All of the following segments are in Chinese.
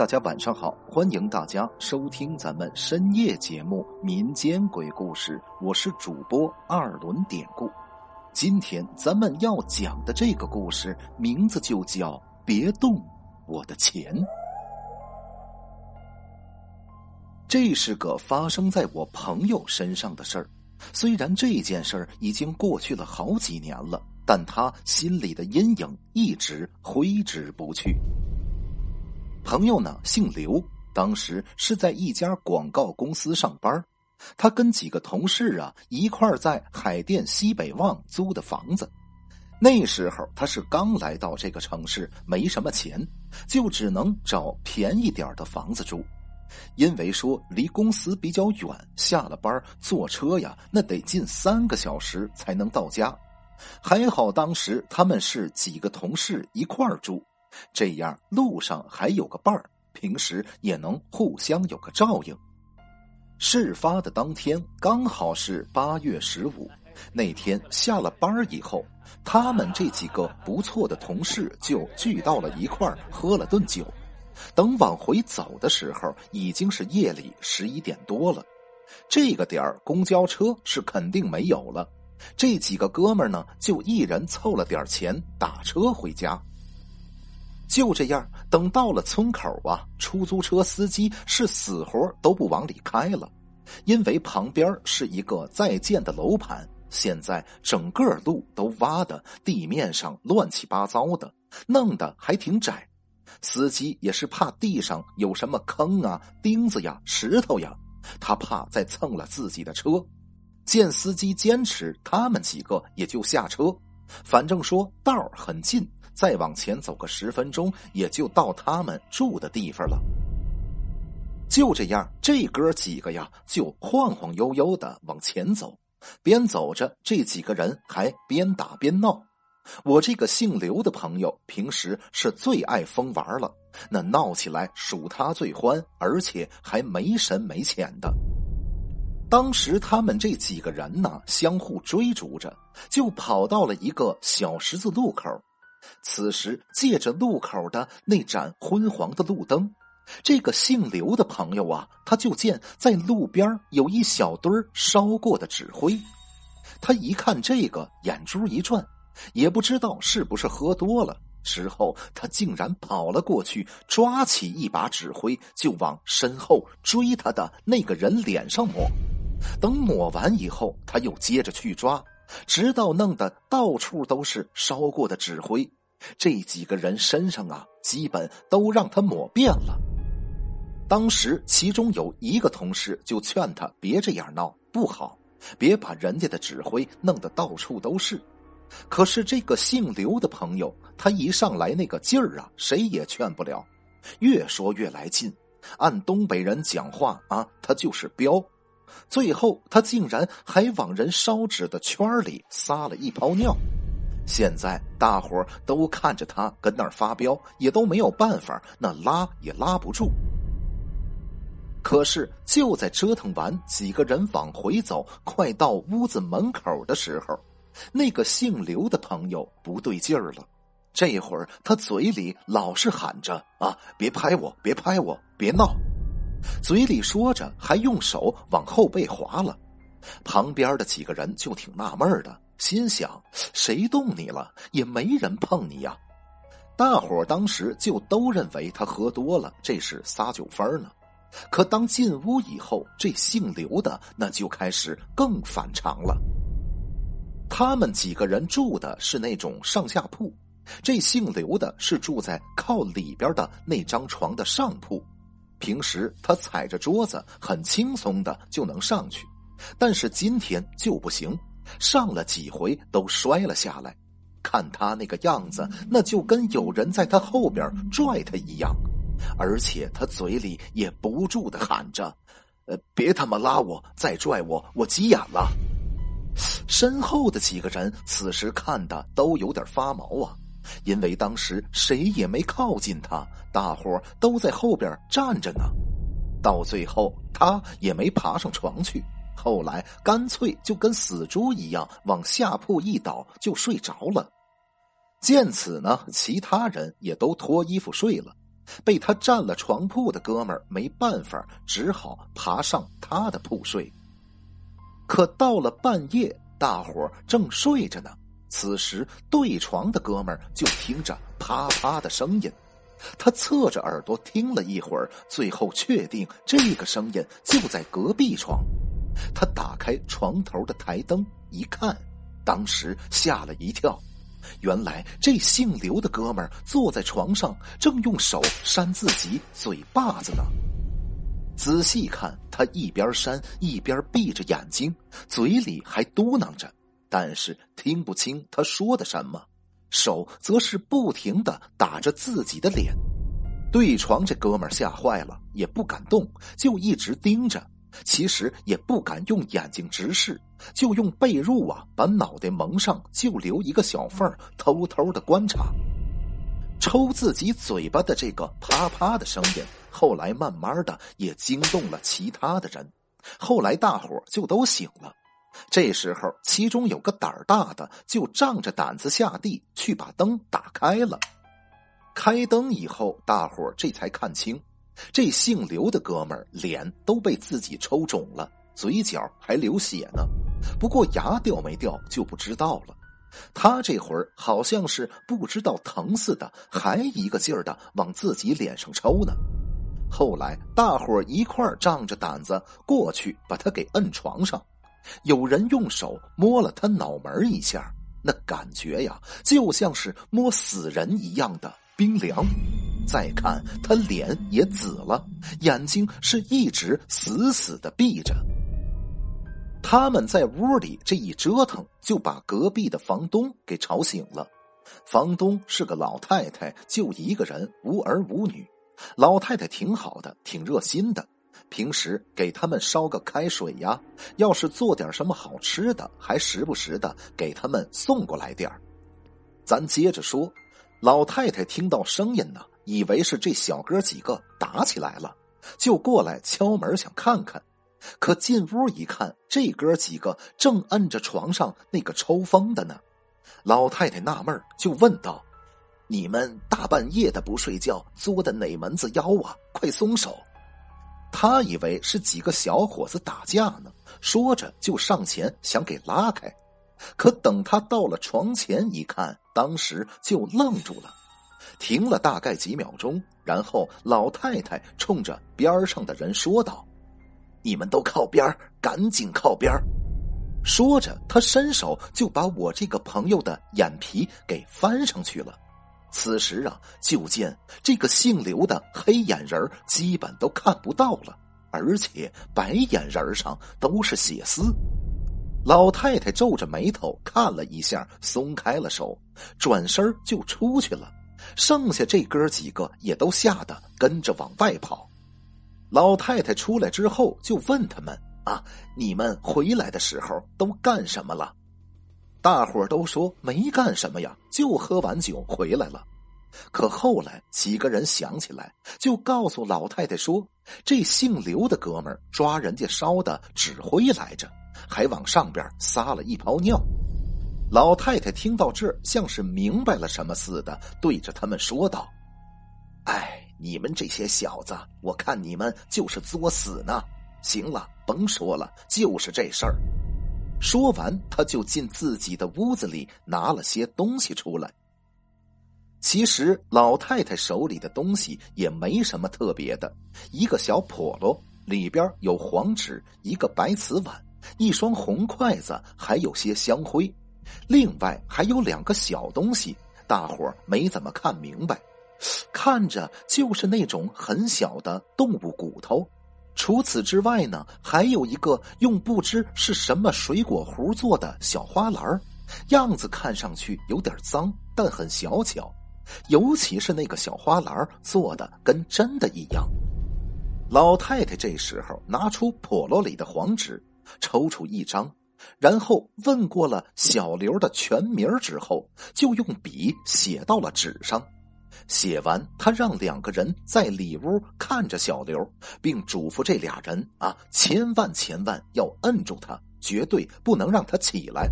大家晚上好，欢迎大家收听咱们深夜节目《民间鬼故事》，我是主播二轮典故。今天咱们要讲的这个故事名字就叫《别动我的钱》。这是个发生在我朋友身上的事儿，虽然这件事儿已经过去了好几年了，但他心里的阴影一直挥之不去。朋友呢，姓刘，当时是在一家广告公司上班。他跟几个同事啊一块在海淀西北旺租的房子。那时候他是刚来到这个城市，没什么钱，就只能找便宜点的房子住。因为说离公司比较远，下了班坐车呀，那得近三个小时才能到家。还好当时他们是几个同事一块住。这样路上还有个伴儿，平时也能互相有个照应。事发的当天刚好是八月十五，那天下了班以后，他们这几个不错的同事就聚到了一块儿喝了顿酒。等往回走的时候，已经是夜里十一点多了。这个点儿公交车是肯定没有了，这几个哥们儿呢，就一人凑了点钱打车回家。就这样，等到了村口啊，出租车司机是死活都不往里开了，因为旁边是一个在建的楼盘，现在整个路都挖的，地面上乱七八糟的，弄得还挺窄。司机也是怕地上有什么坑啊、钉子呀、石头呀，他怕再蹭了自己的车。见司机坚持，他们几个也就下车，反正说道很近。再往前走个十分钟，也就到他们住的地方了。就这样，这哥几个呀，就晃晃悠悠的往前走，边走着，这几个人还边打边闹。我这个姓刘的朋友，平时是最爱疯玩了，那闹起来属他最欢，而且还没神没钱的。当时他们这几个人呢，相互追逐着，就跑到了一个小十字路口。此时，借着路口的那盏昏黄的路灯，这个姓刘的朋友啊，他就见在路边有一小堆烧过的纸灰。他一看这个，眼珠一转，也不知道是不是喝多了。之后，他竟然跑了过去，抓起一把纸灰，就往身后追他的那个人脸上抹。等抹完以后，他又接着去抓。直到弄得到处都是烧过的纸灰，这几个人身上啊，基本都让他抹遍了。当时其中有一个同事就劝他别这样闹，不好，别把人家的纸灰弄得到处都是。可是这个姓刘的朋友，他一上来那个劲儿啊，谁也劝不了，越说越来劲。按东北人讲话啊，他就是彪。最后，他竟然还往人烧纸的圈里撒了一泡尿。现在大伙都看着他跟那儿发飙，也都没有办法，那拉也拉不住。可是就在折腾完，几个人往回走，快到屋子门口的时候，那个姓刘的朋友不对劲儿了。这会儿他嘴里老是喊着：“啊，别拍我，别拍我，别闹。”嘴里说着，还用手往后背划了。旁边的几个人就挺纳闷的，心想：谁动你了？也没人碰你呀。大伙当时就都认为他喝多了，这是撒酒疯呢。可当进屋以后，这姓刘的那就开始更反常了。他们几个人住的是那种上下铺，这姓刘的是住在靠里边的那张床的上铺。平时他踩着桌子很轻松的就能上去，但是今天就不行，上了几回都摔了下来。看他那个样子，那就跟有人在他后边拽他一样，而且他嘴里也不住的喊着：“呃，别他妈拉我，再拽我，我急眼了。”身后的几个人此时看的都有点发毛啊。因为当时谁也没靠近他，大伙都在后边站着呢。到最后，他也没爬上床去，后来干脆就跟死猪一样往下铺一倒就睡着了。见此呢，其他人也都脱衣服睡了。被他占了床铺的哥们儿没办法，只好爬上他的铺睡。可到了半夜，大伙正睡着呢，此时对床的哥们儿就听着啪啪的声音。他侧着耳朵听了一会儿，最后确定这个声音就在隔壁床。他打开床头的台灯一看，当时吓了一跳。原来这姓刘的哥们儿坐在床上，正用手扇自己嘴巴子呢。仔细看，他一边扇一边闭着眼睛，嘴里还嘟囔着，但是听不清他说的什么。手则是不停的打着自己的脸。对床这哥们吓坏了，也不敢动，就一直盯着。其实也不敢用眼睛直视，就用被褥啊把脑袋蒙上，就留一个小缝偷偷的观察。抽自己嘴巴的这个啪啪的声音，后来慢慢的也惊动了其他的人。后来大伙就都醒了。这时候，其中有个胆儿大的，就仗着胆子下地去把灯打开了。开灯以后，大伙这才看清。这姓刘的哥们儿脸都被自己抽肿了，嘴角还流血呢。不过牙掉没掉就不知道了。他这会儿好像是不知道疼似的，还一个劲儿的往自己脸上抽呢。后来大伙一块仗着胆子过去把他给摁床上，有人用手摸了他脑门一下，那感觉呀就像是摸死人一样的冰凉。再看他脸也紫了，眼睛是一直死死的闭着。他们在屋里这一折腾，就把隔壁的房东给吵醒了。房东是个老太太，就一个人，无儿无女。老太太挺好的，挺热心的，平时给他们烧个开水呀，要是做点什么好吃的，还时不时的给他们送过来点咱接着说，老太太听到声音呢。以为是这小哥几个打起来了，就过来敲门想看看。可进屋一看，这哥几个正摁着床上那个抽风的呢。老太太纳闷就问道：“你们大半夜的不睡觉，作的哪门子妖啊？快松手！”他以为是几个小伙子打架呢，说着就上前想给拉开。可等他到了床前一看，当时就愣住了。停了大概几秒钟，然后老太太冲着边上的人说道：“你们都靠边赶紧靠边说着，他伸手就把我这个朋友的眼皮给翻上去了。此时啊，就见这个姓刘的黑眼仁基本都看不到了，而且白眼仁上都是血丝。老太太皱着眉头看了一下，松开了手，转身就出去了。剩下这哥几个也都吓得跟着往外跑。老太太出来之后就问他们：“啊，你们回来的时候都干什么了？”大伙都说没干什么呀，就喝完酒回来了。可后来几个人想起来，就告诉老太太说：“这姓刘的哥们抓人家烧的纸灰来着，还往上边撒了一泡尿。”老太太听到这儿，像是明白了什么似的，对着他们说道：“哎，你们这些小子，我看你们就是作死呢。行了，甭说了，就是这事儿。”说完，他就进自己的屋子里拿了些东西出来。其实老太太手里的东西也没什么特别的，一个小笸箩，里边有黄纸，一个白瓷碗，一双红筷子，还有些香灰。另外还有两个小东西，大伙没怎么看明白，看着就是那种很小的动物骨头。除此之外呢，还有一个用不知是什么水果核做的小花篮样子看上去有点脏，但很小巧。尤其是那个小花篮做的跟真的一样。老太太这时候拿出笸箩里的黄纸，抽出一张。然后问过了小刘的全名之后，就用笔写到了纸上。写完，他让两个人在里屋看着小刘，并嘱咐这俩人啊，千万千万要摁住他，绝对不能让他起来。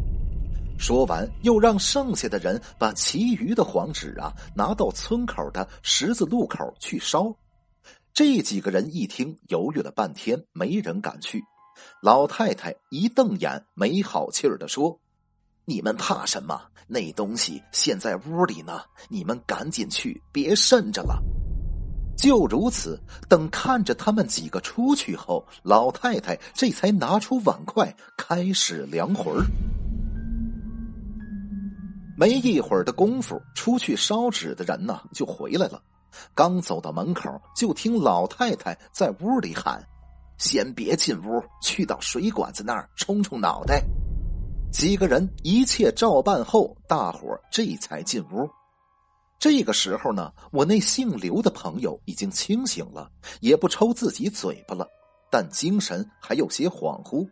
说完，又让剩下的人把其余的黄纸啊拿到村口的十字路口去烧。这几个人一听，犹豫了半天，没人敢去。老太太一瞪眼，没好气儿的说：“你们怕什么？那东西现在屋里呢，你们赶紧去，别渗着了。”就如此，等看着他们几个出去后，老太太这才拿出碗筷，开始量魂儿。没一会儿的功夫，出去烧纸的人呢就回来了。刚走到门口，就听老太太在屋里喊：“先别进屋，去到水管子那儿冲冲脑袋。”几个人一切照办后，大伙这才进屋。这个时候呢，我那姓刘的朋友已经清醒了，也不抽自己嘴巴了，但精神还有些恍惚。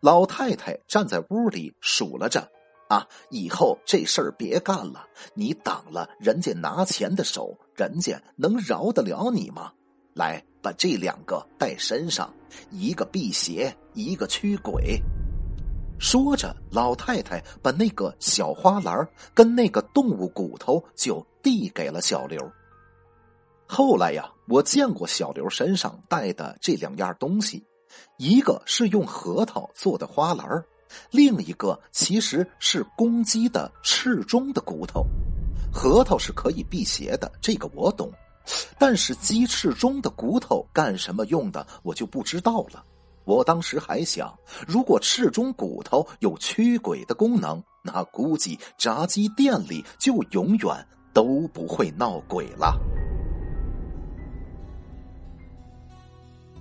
老太太站在屋里数了着。啊！以后这事儿别干了，你挡了人家拿钱的手，人家能饶得了你吗？来，把这两个带身上，一个辟邪，一个驱鬼。说着，老太太把那个小花篮跟那个动物骨头就递给了小刘。后来呀，我见过小刘身上带的这两样东西，一个是用核桃做的花篮另一个其实是公鸡的翅中的骨头，核桃是可以辟邪的，这个我懂。但是鸡翅中的骨头干什么用的，我就不知道了。我当时还想，如果翅中骨头有驱鬼的功能，那估计炸鸡店里就永远都不会闹鬼了。